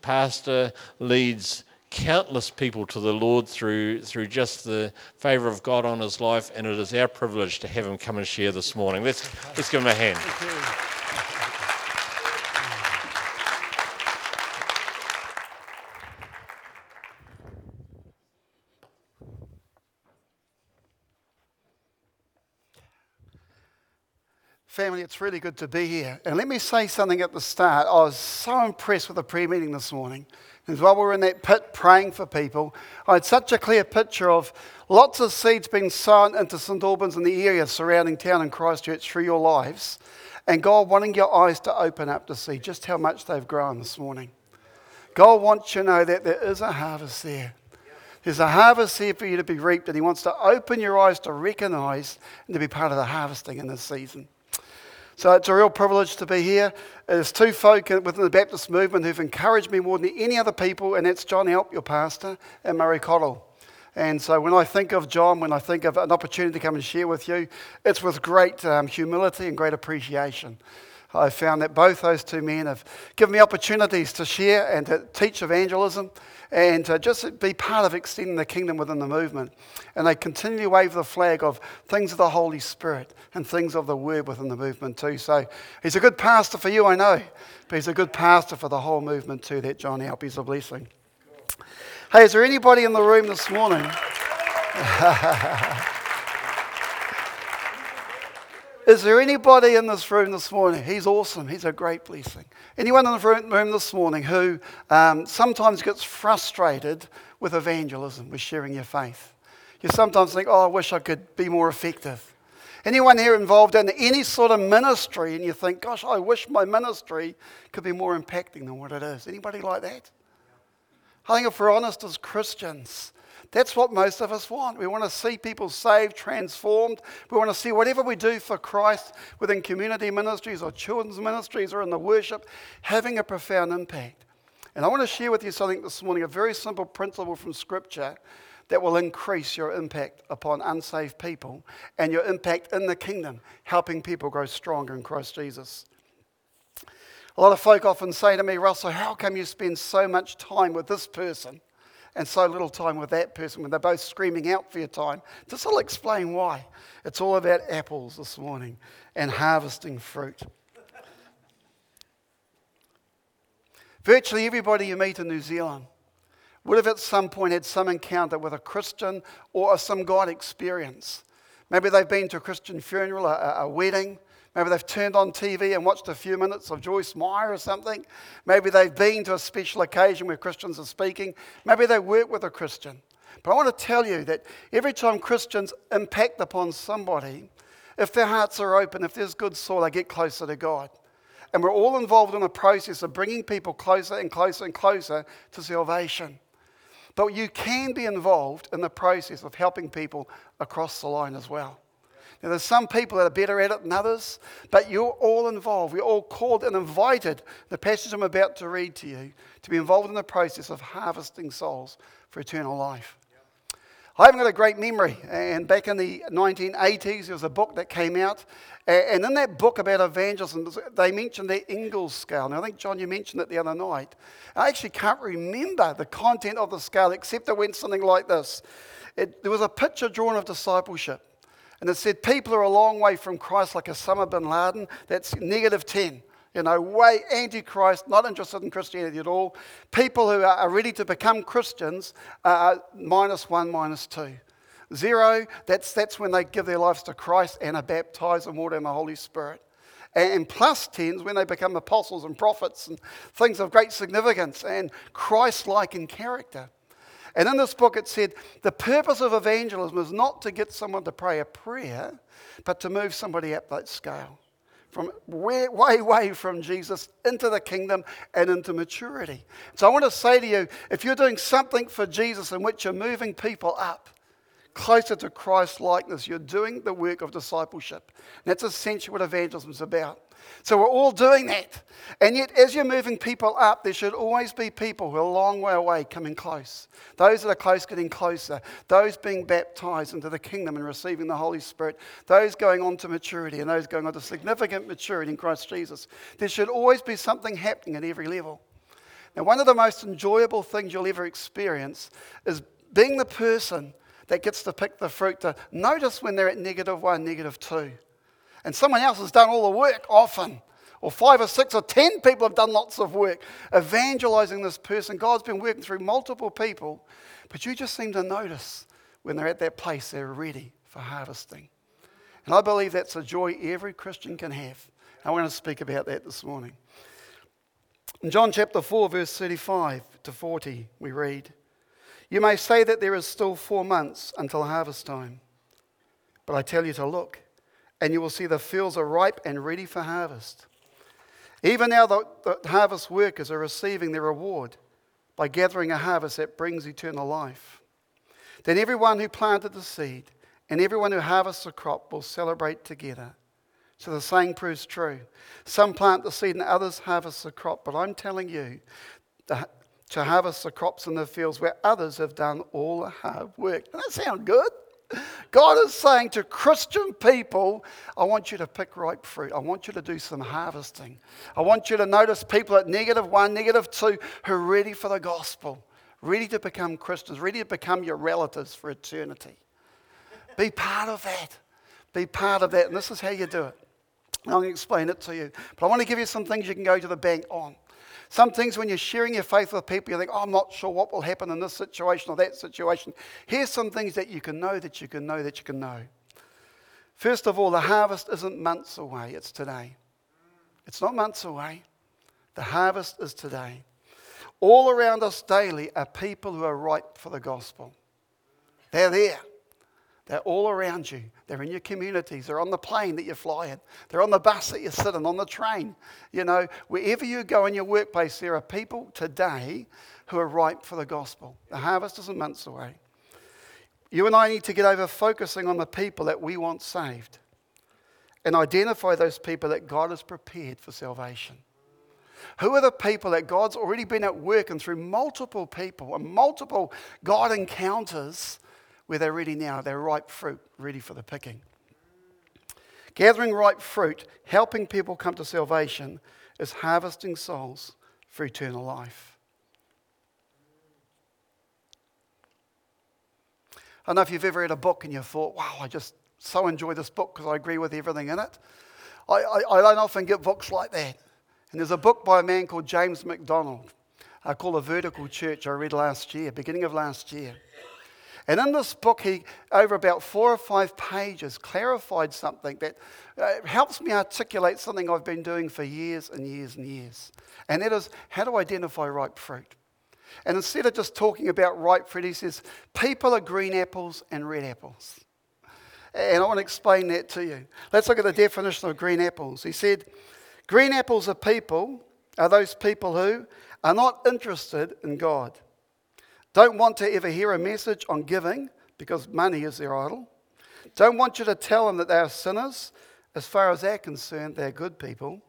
pastor leads countless people to the Lord through, through just the favour of God on his life, and it is our privilege to have him come and share this morning. Let's, let's give him a hand. Family, it's really good to be here. And let me say something at the start. I was so impressed with the prayer meeting this morning. And while we were in that pit praying for people, I had such a clear picture of lots of seeds being sown into St Albans and the area surrounding town and Christchurch through your lives. And God wanting your eyes to open up to see just how much they've grown this morning. God wants you to know that there is a harvest there. There's a harvest here for you to be reaped, and He wants to open your eyes to recognize and to be part of the harvesting in this season. So it's a real privilege to be here. There's two folk within the Baptist movement who've encouraged me more than any other people, and that's John Help, your pastor, and Murray Cottle. And so when I think of John, when I think of an opportunity to come and share with you, it's with great um, humility and great appreciation. I found that both those two men have given me opportunities to share and to teach evangelism and to just be part of extending the kingdom within the movement. And they continue to wave the flag of things of the Holy Spirit and things of the Word within the movement too. So he's a good pastor for you, I know, but he's a good pastor for the whole movement too, that John Help. He's a blessing. Hey, is there anybody in the room this morning? Is there anybody in this room this morning? He's awesome. He's a great blessing. Anyone in the room this morning who um, sometimes gets frustrated with evangelism, with sharing your faith? You sometimes think, oh, I wish I could be more effective. Anyone here involved in any sort of ministry and you think, gosh, I wish my ministry could be more impacting than what it is? Anybody like that? I think if we're honest as Christians, that's what most of us want. We want to see people saved, transformed. We want to see whatever we do for Christ within community ministries or children's ministries or in the worship having a profound impact. And I want to share with you something this morning, a very simple principle from Scripture that will increase your impact upon unsaved people and your impact in the kingdom, helping people grow stronger in Christ Jesus. A lot of folk often say to me, Russell, how come you spend so much time with this person and so little time with that person when they're both screaming out for your time. This will explain why. It's all about apples this morning and harvesting fruit. Virtually everybody you meet in New Zealand would have at some point had some encounter with a Christian or some God experience. Maybe they've been to a Christian funeral, a, a wedding, Maybe they've turned on TV and watched a few minutes of Joyce Meyer or something. Maybe they've been to a special occasion where Christians are speaking. Maybe they work with a Christian. But I want to tell you that every time Christians impact upon somebody, if their hearts are open, if there's good soil, they get closer to God. And we're all involved in a process of bringing people closer and closer and closer to salvation. But you can be involved in the process of helping people across the line as well. Now, there's some people that are better at it than others, but you're all involved. We're all called and invited, the passage I'm about to read to you, to be involved in the process of harvesting souls for eternal life. I haven't got a great memory, and back in the 1980s, there was a book that came out, and in that book about evangelism, they mentioned the Engel's scale. Now, I think, John, you mentioned it the other night. I actually can't remember the content of the scale, except it went something like this. It, there was a picture drawn of discipleship. And it said people are a long way from Christ, like Osama bin Laden. That's negative 10. You know, way anti-Christ, not interested in Christianity at all. People who are ready to become Christians are minus one, minus two. Zero, that's, that's when they give their lives to Christ and are baptized in water and the Holy Spirit. And plus 10s when they become apostles and prophets and things of great significance and Christ like in character. And in this book, it said the purpose of evangelism is not to get someone to pray a prayer, but to move somebody up that scale from way, way, way from Jesus into the kingdom and into maturity. So I want to say to you if you're doing something for Jesus in which you're moving people up, closer to Christ likeness. You're doing the work of discipleship. And that's essentially what evangelism is about. So we're all doing that. And yet, as you're moving people up, there should always be people who are a long way away coming close. Those that are close getting closer. Those being baptized into the kingdom and receiving the Holy Spirit. Those going on to maturity and those going on to significant maturity in Christ Jesus. There should always be something happening at every level. Now, one of the most enjoyable things you'll ever experience is being the person that gets to pick the fruit to notice when they're at negative one, negative two. And someone else has done all the work often. Or five or six or ten people have done lots of work evangelizing this person. God's been working through multiple people, but you just seem to notice when they're at that place, they're ready for harvesting. And I believe that's a joy every Christian can have. I want to speak about that this morning. In John chapter 4, verse 35 to 40, we read, You may say that there is still four months until harvest time, but I tell you to look, and you will see the fields are ripe and ready for harvest. Even now, the, the harvest workers are receiving their reward by gathering a harvest that brings eternal life. Then everyone who planted the seed and everyone who harvests the crop will celebrate together. So the saying proves true. Some plant the seed and others harvest the crop. But I'm telling you to harvest the crops in the fields where others have done all the hard work. Doesn't that sound good? God is saying to Christian people, I want you to pick ripe fruit. I want you to do some harvesting. I want you to notice people at negative one, negative two, who are ready for the gospel, ready to become Christians, ready to become your relatives for eternity. Be part of that. Be part of that. And this is how you do it. I'm going to explain it to you. But I want to give you some things you can go to the bank on. Some things when you're sharing your faith with people, you think, oh, I'm not sure what will happen in this situation or that situation. Here's some things that you can know, that you can know, that you can know. First of all, the harvest isn't months away, it's today. It's not months away. The harvest is today. All around us daily are people who are ripe for the gospel. They're there. They're all around you. They're in your communities. They're on the plane that you're flying. They're on the bus that you're sitting, on the train. You know, wherever you go in your workplace, there are people today who are ripe for the gospel. The harvest isn't months away. You and I need to get over focusing on the people that we want saved and identify those people that God has prepared for salvation. Who are the people that God's already been at work and through multiple people and multiple God encounters where they're ready now. They're ripe fruit, ready for the picking. Gathering ripe fruit, helping people come to salvation, is harvesting souls for eternal life. I don't know if you've ever read a book and you thought, wow, I just so enjoy this book because I agree with everything in it. I, I, I, don't often get books like that. And there's a book by a man called James MacDonald uh, called The Vertical Church I read last year, beginning of last year. And in this book, he, over about four or five pages, clarified something that uh, helps me articulate something I've been doing for years and years and years. And that is how to identify ripe fruit. And instead of just talking about ripe fruit, he says, people are green apples and red apples. And I want to explain that to you. Let's look at the definition of green apples. He said, green apples are people, are those people who are not interested in God don't want to ever hear a message on giving because money is their idol. Don't want you to tell them that they are sinners. As far as they're concerned, they're good people.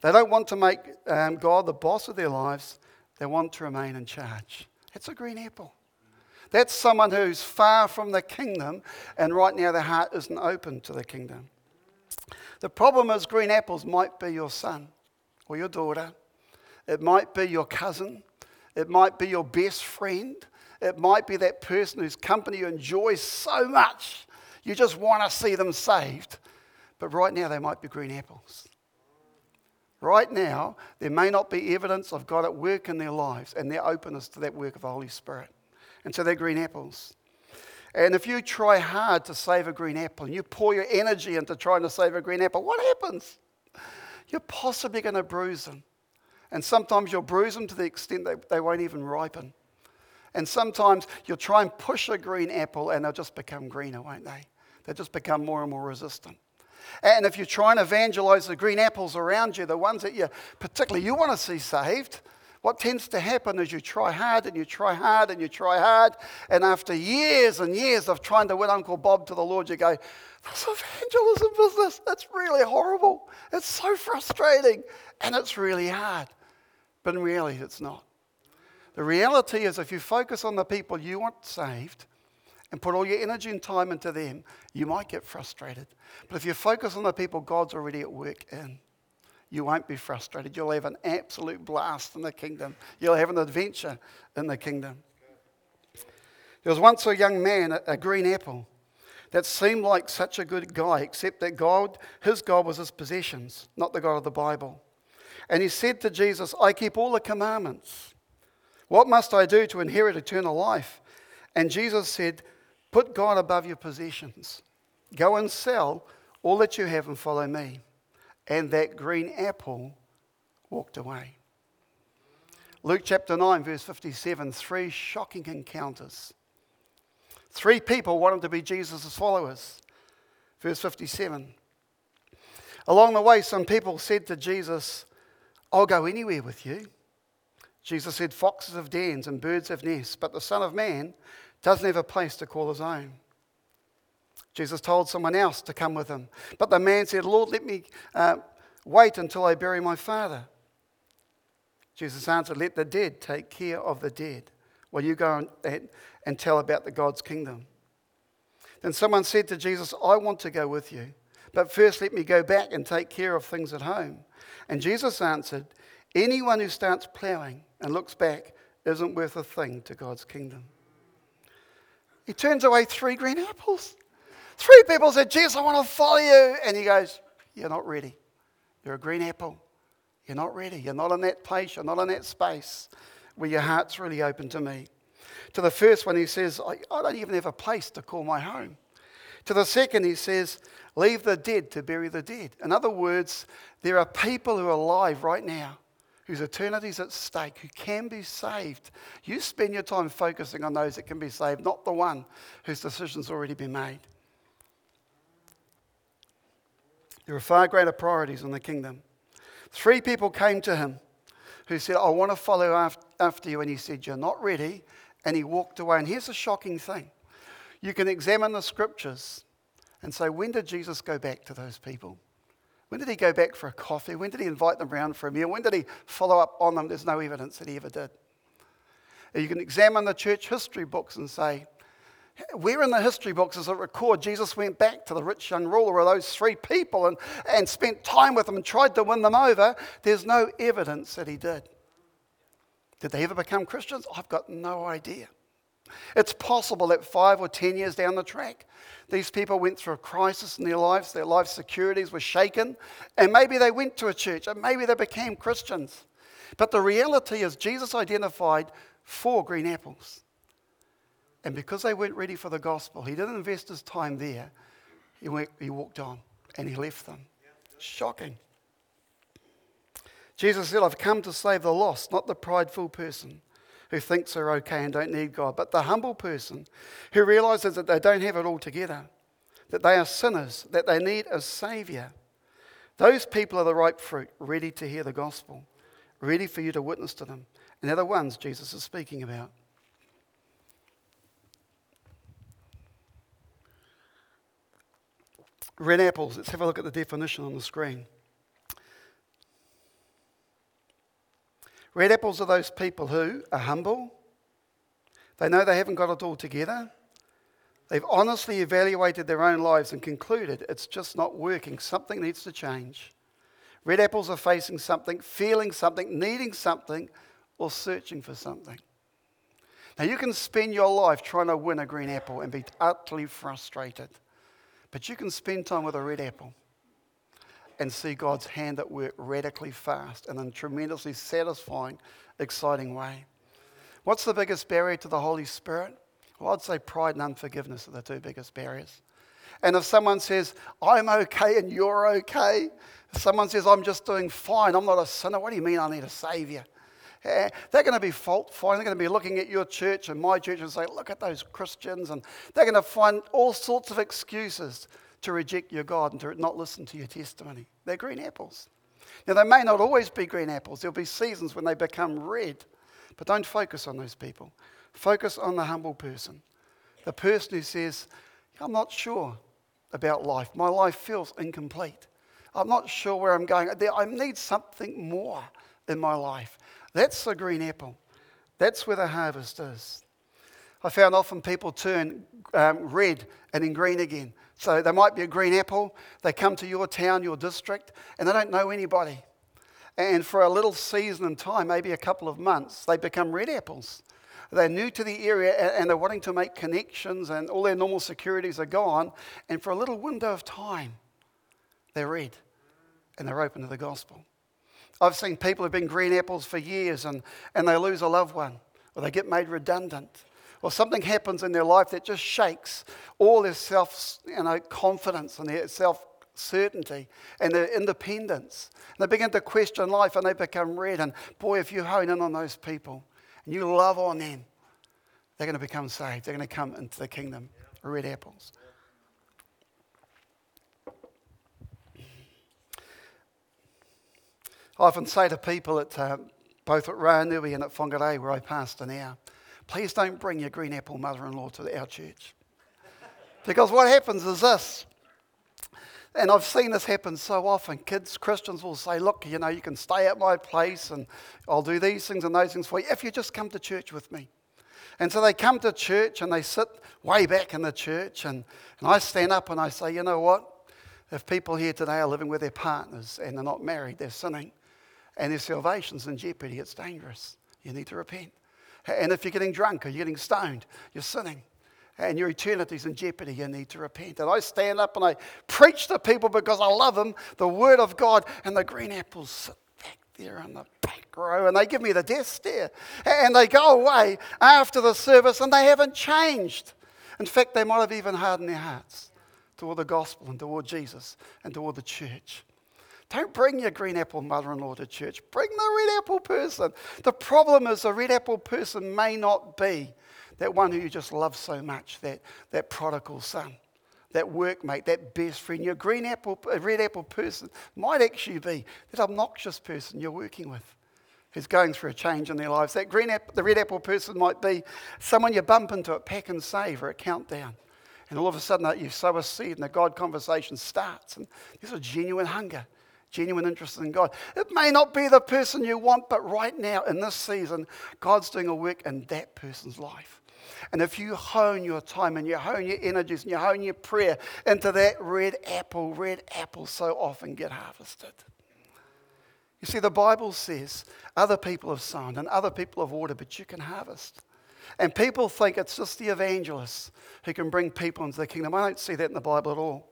They don't want to make um, God the boss of their lives. They want to remain in charge. That's a green apple. That's someone who's far from the kingdom, and right now their heart isn't open to the kingdom. The problem is, green apples might be your son or your daughter, it might be your cousin, it might be your best friend. It might be that person whose company you enjoy so much, you just want to see them saved. But right now, they might be green apples. Right now, there may not be evidence of God at work in their lives and their openness to that work of the Holy Spirit. And so they're green apples. And if you try hard to save a green apple and you pour your energy into trying to save a green apple, what happens? You're possibly going to bruise them. And sometimes you'll bruise them to the extent that they won't even ripen. And sometimes you'll try and push a green apple and they'll just become greener, won't they? They'll just become more and more resistant. And if you try and evangelize the green apples around you, the ones that you particularly you want to see saved, what tends to happen is you try hard and you try hard and you try hard, and after years and years of trying to win Uncle Bob to the Lord, you go, This evangelism business, that's really horrible. It's so frustrating and it's really hard. But in reality, it's not. The reality is, if you focus on the people you want saved and put all your energy and time into them, you might get frustrated. But if you focus on the people God's already at work in, you won't be frustrated. You'll have an absolute blast in the kingdom. You'll have an adventure in the kingdom. There was once a young man, a, green apple, that seemed like such a good guy, except that God, his God was his possessions, not the God of the Bible. And he said to Jesus, I keep all the commandments. What must I do to inherit eternal life? And Jesus said, Put God above your possessions. Go and sell all that you have and follow me. And that green apple walked away. Luke chapter 9, verse 57, three shocking encounters. Three people wanted to be Jesus' followers. Verse 57. Along the way, some people said to Jesus, I'll go anywhere with you. Jesus said, Foxes have dens and birds have nests, but the Son of Man doesn't have a place to call his own. Jesus told someone else to come with him. But the man said, Lord, let me uh, wait until I bury my father. Jesus answered, Let the dead take care of the dead while you go and, and tell about the God's kingdom. Then someone said to Jesus, I want to go with you, but first let me go back and take care of things at home. And Jesus answered, Anyone who starts plowing and looks back isn't worth a thing to God's kingdom. He turns away three green apples. Three people said, Jesus, I want to follow you. And he goes, You're not ready. You're a green apple. You're not ready. You're not in that place. You're not in that space where your heart's really open to me. To the first one, he says, I, I don't even have a place to call my home. To the second, he says, Leave the dead to bury the dead. In other words, there are people who are alive right now whose eternity is at stake, who can be saved. You spend your time focusing on those that can be saved, not the one whose decision's already been made. There are far greater priorities in the kingdom. Three people came to him who said, I want to follow after you. And he said, You're not ready. And he walked away. And here's a shocking thing you can examine the scriptures and say, When did Jesus go back to those people? When did he go back for a coffee? When did he invite them around for a meal? When did he follow up on them? There's no evidence that he ever did. You can examine the church history books and say, where in the history books does it record Jesus went back to the rich young ruler of those three people and, and spent time with them and tried to win them over? There's no evidence that he did. Did they ever become Christians? I've got no idea. It's possible that five or ten years down the track, these people went through a crisis in their lives, their life securities were shaken, and maybe they went to a church, and maybe they became Christians. But the reality is, Jesus identified four green apples. And because they weren't ready for the gospel, he didn't invest his time there. He, went, he walked on and he left them. Shocking. Jesus said, I've come to save the lost, not the prideful person who thinks they're okay and don't need God, but the humble person who realizes that they don't have it all together, that they are sinners, that they need a savior. Those people are the ripe fruit, ready to hear the gospel, ready for you to witness to them. And they're the ones Jesus is speaking about. Red apples, let's have a look at the definition on the screen. Red apples are those people who are humble, they know they haven't got it all together, they've honestly evaluated their own lives and concluded it's just not working, something needs to change. Red apples are facing something, feeling something, needing something, or searching for something. Now, you can spend your life trying to win a green apple and be utterly frustrated. But you can spend time with a red apple and see God's hand at work radically fast and in a tremendously satisfying, exciting way. What's the biggest barrier to the Holy Spirit? Well, I'd say pride and unforgiveness are the two biggest barriers. And if someone says, I'm okay and you're okay, if someone says, I'm just doing fine, I'm not a sinner, what do you mean I need a savior? Eh, they're going to be fault finding. They're going to be looking at your church and my church and say, look at those Christians. And they're going to find all sorts of excuses to reject your God and to not listen to your testimony. They're green apples. Now, they may not always be green apples, there'll be seasons when they become red. But don't focus on those people. Focus on the humble person, the person who says, I'm not sure about life. My life feels incomplete. I'm not sure where I'm going. I need something more in my life. That's the green apple. That's where the harvest is. I found often people turn um, red and then green again. So they might be a green apple. They come to your town, your district, and they don't know anybody. And for a little season in time, maybe a couple of months, they become red apples. They're new to the area and they're wanting to make connections, and all their normal securities are gone. And for a little window of time, they're red and they're open to the gospel. I've seen people who've been green apples for years and, and they lose a loved one or they get made redundant or something happens in their life that just shakes all their self you know, confidence and their self certainty and their independence. And they begin to question life and they become red. And boy, if you hone in on those people and you love on them, they're going to become saved. They're going to come into the kingdom. Red apples. I often say to people at uh, both at Ranui and at Whangarei, where I pastor now, please don't bring your green apple mother in law to our church. because what happens is this. And I've seen this happen so often. Kids, Christians will say, Look, you know, you can stay at my place and I'll do these things and those things for you if you just come to church with me. And so they come to church and they sit way back in the church. And, and I stand up and I say, You know what? If people here today are living with their partners and they're not married, they're sinning and their salvation's in jeopardy. It's dangerous. You need to repent. And if you're getting drunk or you're getting stoned, you're sinning. And your eternity's in jeopardy. You need to repent. And I stand up and I preach to people because I love them, the Word of God, and the green apples sit back there in the back row and they give me the death stare. And they go away after the service and they haven't changed. In fact, they might have even hardened their hearts toward the gospel and toward Jesus and toward the church. Don't bring your green apple mother in law to church. Bring the red apple person. The problem is, the red apple person may not be that one who you just love so much, that, that prodigal son, that workmate, that best friend. Your green apple, red apple person might actually be that obnoxious person you're working with who's going through a change in their lives. That green apple, the red apple person might be someone you bump into at Pak'nSave or at Countdown. And all of a sudden, uh, you sow a seed and the God conversation starts. And there's a genuine hunger genuine interest in God. It may not be the person you want, but right now in this season, God's doing a work in that person's life. And if you hone your time and you hone your energies and you hone your prayer into that red apple, red apples so often get harvested. You see, the Bible says other people have sown and other people have watered, but you can harvest. And people think it's just the evangelists who can bring people into the kingdom. I don't see that in the Bible at all.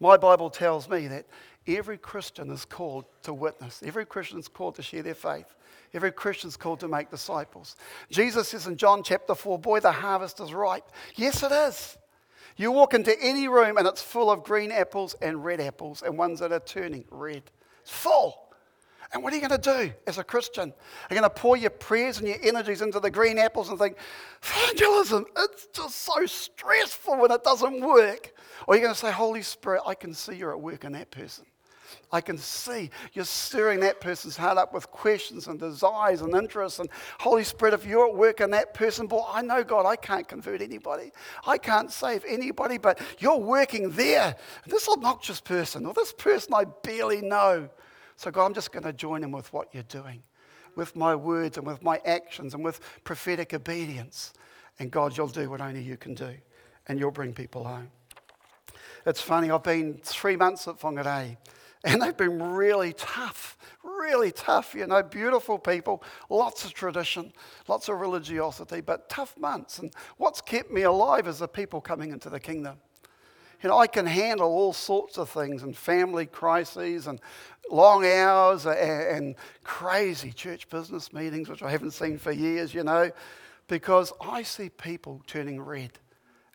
My Bible tells me that Every Christian is called to witness. Every Christian is called to share their faith. Every Christian is called to make disciples. Jesus says in John chapter 4, Boy, the harvest is ripe. Yes, it is. You walk into any room and it's full of green apples and red apples and ones that are turning red. It's full. And what are you going to do as a Christian? You're going to pour your prayers and your energies into the green apples and think, evangelism, it's just so stressful when it doesn't work? Or you're going to say, Holy Spirit, I can see you're at work in that person. I can see you're stirring that person's heart up with questions and desires and interests. And Holy Spirit, if you're at work in that person, boy, I know, God, I can't convert anybody. I can't save anybody, but you're working there. This obnoxious person or this person I barely know. So, God, I'm just going to join in with what you're doing, with my words and with my actions and with prophetic obedience. And God, you'll do what only you can do, and you'll bring people home. It's funny, I've been three months at Whangarei, and they've been really tough, really tough, you know, beautiful people, lots of tradition, lots of religiosity, but tough months. And what's kept me alive is the people coming into the kingdom. You know, I can handle all sorts of things and family crises and long hours and, and crazy church business meetings, which I haven't seen for years, you know, because I see people turning red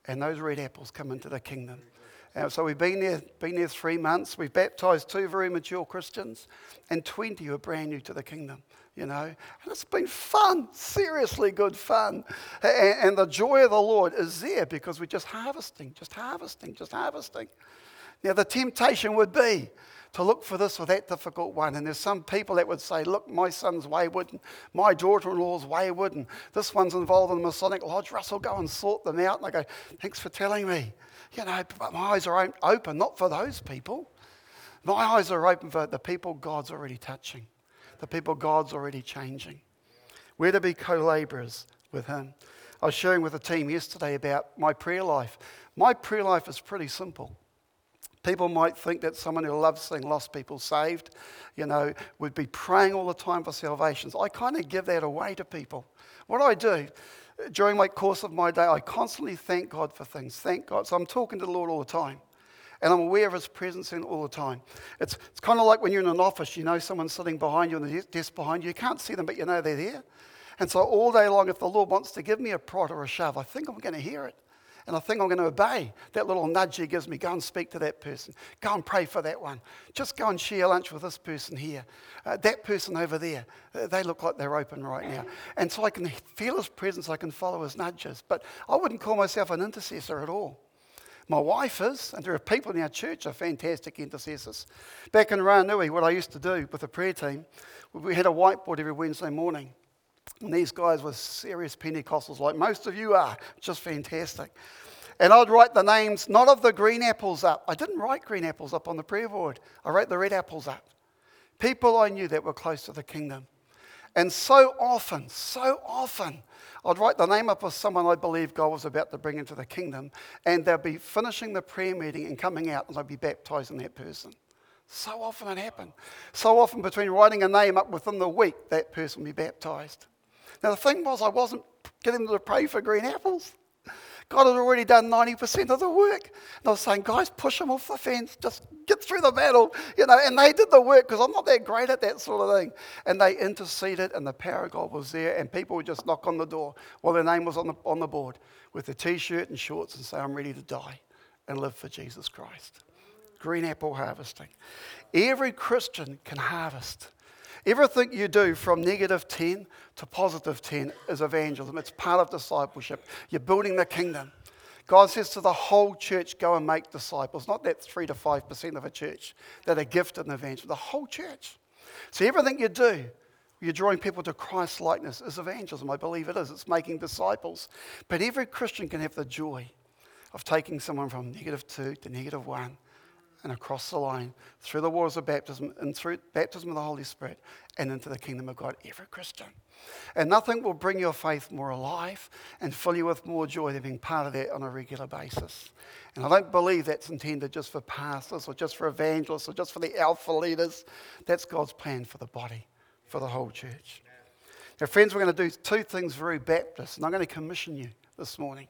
and those red apples come into the kingdom. And so we've been there, been there three months. We've baptized two very mature Christians and 20 who are brand new to the kingdom, you know. And it's been fun, seriously good fun. And, and the joy of the Lord is there because we're just harvesting, just harvesting, just harvesting. Now, the temptation would be to look for this or that difficult one. And there's some people that would say, Look, my son's wayward, and my daughter in law's wayward, and this one's involved in the Masonic Lodge. Russell, go and sort them out. And I go, Thanks for telling me. You know, but my eyes are open, not for those people. My eyes are open for the people God's already touching, the people God's already changing. We're to be co laborers with Him. I was sharing with the team yesterday about my prayer life. My prayer life is pretty simple People might think that someone who loves seeing lost people saved, you know, would be praying all the time for salvations. I kind of give that away to people. What do I do? During my course of my day, I constantly thank God for things. Thank God. So I'm talking to the Lord all the time. And I'm aware of his presence in all the time. It's, it's kind of like when you're in an office, you know someone's sitting behind you on the desk behind you. You can't see them, but you know they're there. And so all day long, if the Lord wants to give me a prod or a shove, I think I'm going to hear it. And I think I'm going to obey that little nudge he gives me. Go and speak to that person. Go and pray for that one. Just go and share lunch with this person here. Uh, that person over there. Uh, they look like they're open right now. And so I can feel his presence. I can follow his nudges. But I wouldn't call myself an intercessor at all. My wife is, and there are people in our church are fantastic intercessors. Back in Ranui, what I used to do with the prayer team, we had a whiteboard every Wednesday morning. And these guys were serious Pentecostals, like most of you are, just fantastic. And I'd write the names, not of the green apples up. I didn't write green apples up on the prayer board, I wrote the red apples up. People I knew that were close to the kingdom. And so often, so often, I'd write the name up of someone I believe God was about to bring into the kingdom, and they'd be finishing the prayer meeting and coming out, and I'd be baptizing that person. So often it happened. So often, between writing a name up within the week, that person would be baptized. Now, the thing was, I wasn't getting them to pray for green apples. God had already done 90% of the work. And I was saying, guys, push them off the fence. Just get through the battle. You know, and they did the work because I'm not that great at that sort of thing. And they interceded, and the power of God was there. And people would just knock on the door while their name was on the, on the board with a t shirt and shorts and say, I'm ready to die and live for Jesus Christ. Green apple harvesting. Every Christian can harvest. Everything you do from negative 10 to positive 10 is evangelism. It's part of discipleship. You're building the kingdom. God says to the whole church, go and make disciples. Not that 3 to 5% of a church that are gifted in evangelism, the whole church. So everything you do, you're drawing people to Christ likeness is evangelism. I believe it is. It's making disciples. But every Christian can have the joy of taking someone from negative 2 to negative 1 and across the line through the waters of baptism and through baptism of the Holy Spirit and into the kingdom of God, every Christian. And nothing will bring your faith more alive and fill you with more joy than being part of that on a regular basis. And I don't believe that's intended just for pastors or just for evangelists or just for the alpha leaders. That's God's plan for the body, for the whole church. Now, friends, we're going to do two things very Baptist, and I'm going to commission you this morning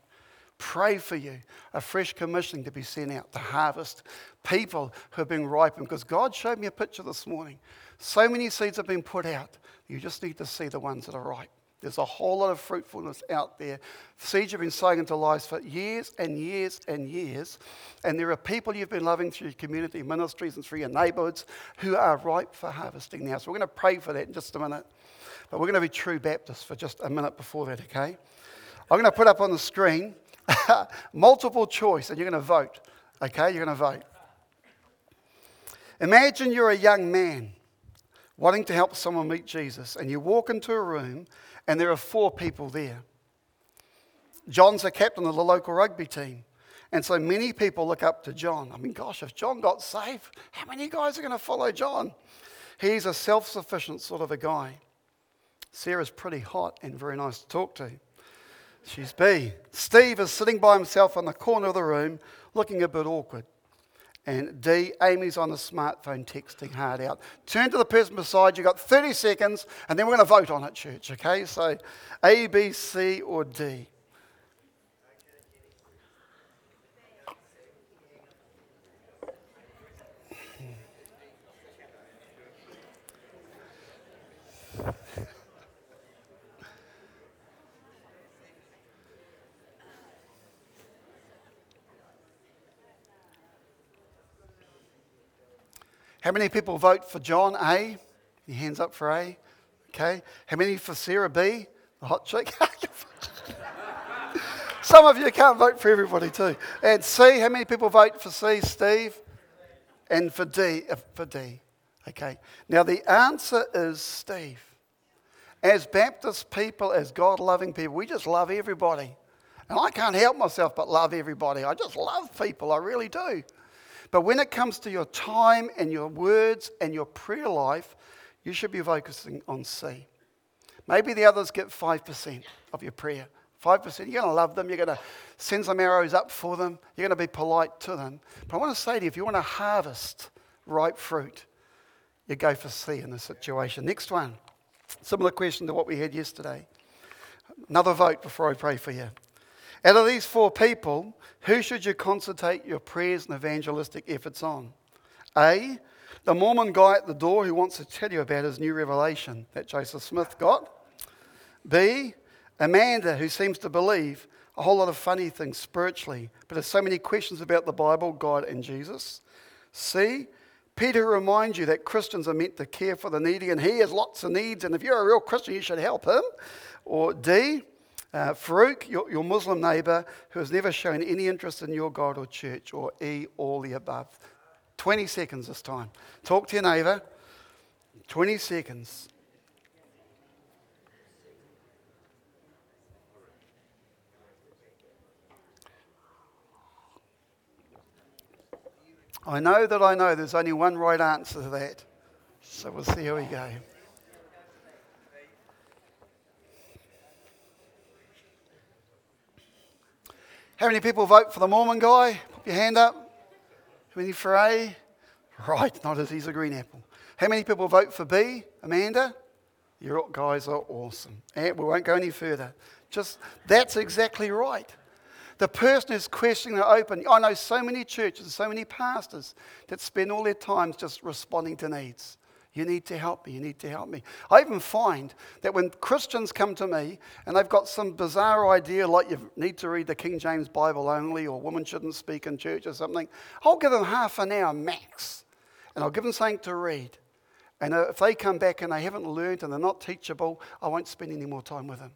pray for you. A fresh commissioning to be sent out to harvest people who have been ripened. Because God showed me a picture this morning. So many seeds have been put out. You just need to see the ones that are ripe. There's a whole lot of fruitfulness out there. Seeds you've been sowing into lives for years and years and years. And there are people you've been loving through your community ministries and through your neighborhoods who are ripe for harvesting now. So we're going to pray for that in just a minute. But we're going to be true Baptists for just a minute before that, okay? I'm going to put up on the screen multiple choice, and you're going to vote. Okay, you're going to vote. Imagine you're a young man wanting to help someone meet Jesus, and you walk into a room, and there are four people there. John's the captain of the local rugby team. And so many people look up to John. I mean, gosh, if John got saved, how many guys are going to follow John? He's a self sufficient sort of a guy. Sarah's pretty hot and very nice to talk to. She's B. Steve is sitting by himself in the corner of the room, looking a bit awkward. And D, Amy's on the smartphone texting hard out. Turn to the person beside you, you've got 30 seconds, and then we're going to vote on it, church, okay? So A, B, C, or D. How many people vote for John A? Your hands up for A. Okay. How many for Sarah B? The hot chick. Some of you can't vote for everybody too. And C, how many people vote for C, Steve? And for D, uh, for D. Okay. Now the answer is Steve. As Baptist people, as God loving people, we just love everybody. And I can't help myself but love everybody. I just love people. I really do. But when it comes to your time and your words and your prayer life, you should be focusing on C. Maybe the others get 5% of your prayer, 5%. You're going to love them. You're going to send some arrows up for them. You're going to be polite to them. But I want to say to you if you want to harvest ripe fruit, you go for C in this situation. Next one. Similar question to what we had yesterday. Another vote before I pray for you. Out of these four people, who should you concentrate your prayers and evangelistic efforts on? A, the Mormon guy at the door who wants to tell you about his new revelation that Joseph Smith got. B, Amanda who seems to believe a whole lot of funny things spiritually, but has so many questions about the Bible, God, and Jesus. C, Peter reminds you that Christians are meant to care for the needy, and he has lots of needs, and if you're a real Christian, you should help him. Or D, uh, Farouk, your, your Muslim neighbor, who has never shown any interest in your God or church. Or E, all the above. 20 seconds this time. Talk to your neighbor. 20 seconds. I know that I know there's only one right answer to that. So we'll see how we go. How many people vote for the Mormon guy? Put your hand up. How many for A? Right, not as he's a green apple. How many people vote for B? Amanda? You guys are awesome. And we won't go any further. Just that's exactly right. The person is questioning the open. I know so many churches, so many pastors that spend all their time just responding to needs. You need to help me. You need to help me. I even find that when Christians come to me and they've got some bizarre idea, like you need to read the King James Bible only, or women shouldn't speak in church or something, I'll give them half an hour max. And I'll give them something to read. And uh, if they come back and they haven't learned and they're not teachable, I won't spend any more time with them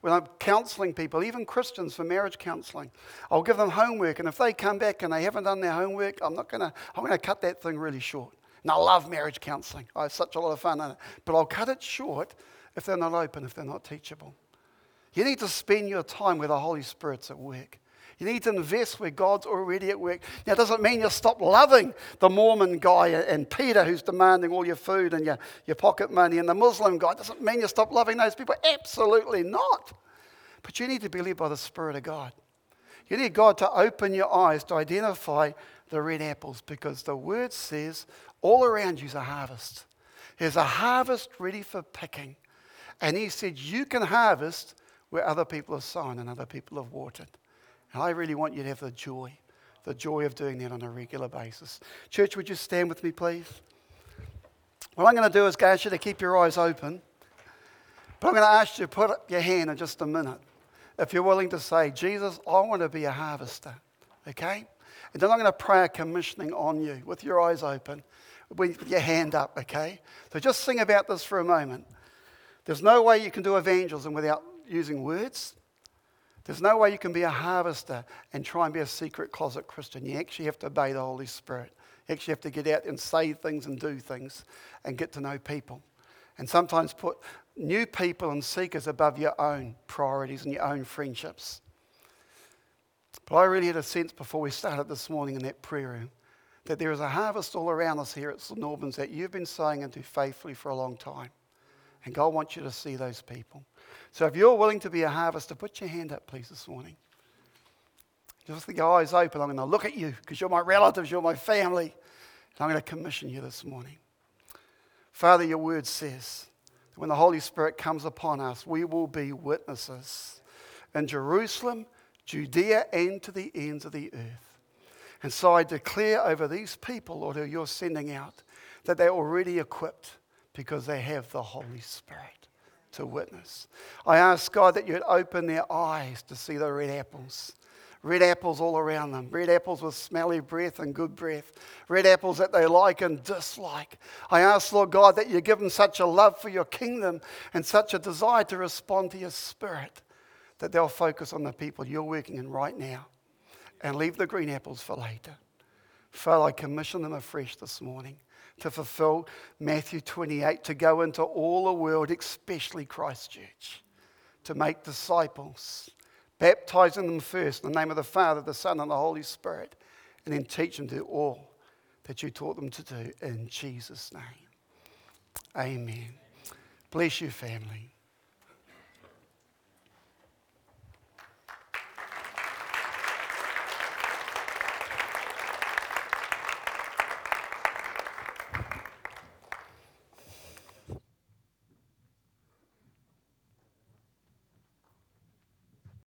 when I'm counseling people, even Christians for marriage counseling, I'll give them homework. And if they come back and they haven't done their homework, I'm not going to, I'm going to cut that thing really short. And I love marriage counseling. I have such a lot of fun in it. But I'll cut it short if they're not open, if they're not teachable. You need to spend your time where the Holy Spirit's at work. You need to invest where God's already at work. Now, it doesn't mean you stop loving the Mormon guy and Peter who's demanding all your food and your, your pocket money and the Muslim guy. It doesn't mean you stop loving those people. Absolutely not. But you need to be led by the Spirit of God. You need God to open your eyes to identify the red apples because the word says all around you is a harvest. There's a harvest ready for picking. And he said, You can harvest where other people have sown and other people have watered. And I really want you to have the joy, the joy of doing that on a regular basis. Church, would you stand with me, please? What I'm going to do is ask you to keep your eyes open. But I'm going to ask you to put up your hand in just a minute. If you're willing to say, Jesus, I want to be a harvester. Okay? And then I'm going to pray a commissioning on you with your eyes open, with your hand up. Okay? So just think about this for a moment. There's no way you can do evangelism without using words. There's no way you can be a harvester and try and be a secret closet Christian. You actually have to obey the Holy Spirit. You actually have to get out and say things and do things and get to know people. And sometimes put new people and seekers above your own priorities and your own friendships. But I really had a sense before we started this morning in that prayer room that there is a harvest all around us here at St. Albans that you've been sowing into faithfully for a long time. And God wants you to see those people. So if you're willing to be a harvester, put your hand up, please, this morning. Just with your eyes open, I'm going to look at you because you're my relatives, you're my family. And I'm going to commission you this morning. Father, your word says that when the Holy Spirit comes upon us, we will be witnesses in Jerusalem, Judea, and to the ends of the earth. And so I declare over these people, Lord, who you're sending out, that they're already equipped because they have the Holy Spirit to witness. I ask God that you'd open their eyes to see the red apples. Red apples all around them. Red apples with smelly breath and good breath. Red apples that they like and dislike. I ask, Lord God, that you give them such a love for your kingdom and such a desire to respond to your spirit that they'll focus on the people you're working in right now and leave the green apples for later. Father, I commission them afresh this morning to fulfill Matthew 28, to go into all the world, especially Christchurch, to make disciples, baptizing them first in the name of the Father, the Son, and the Holy Spirit, and then teach them to do all that you taught them to do in Jesus' name. Amen. Bless you, family.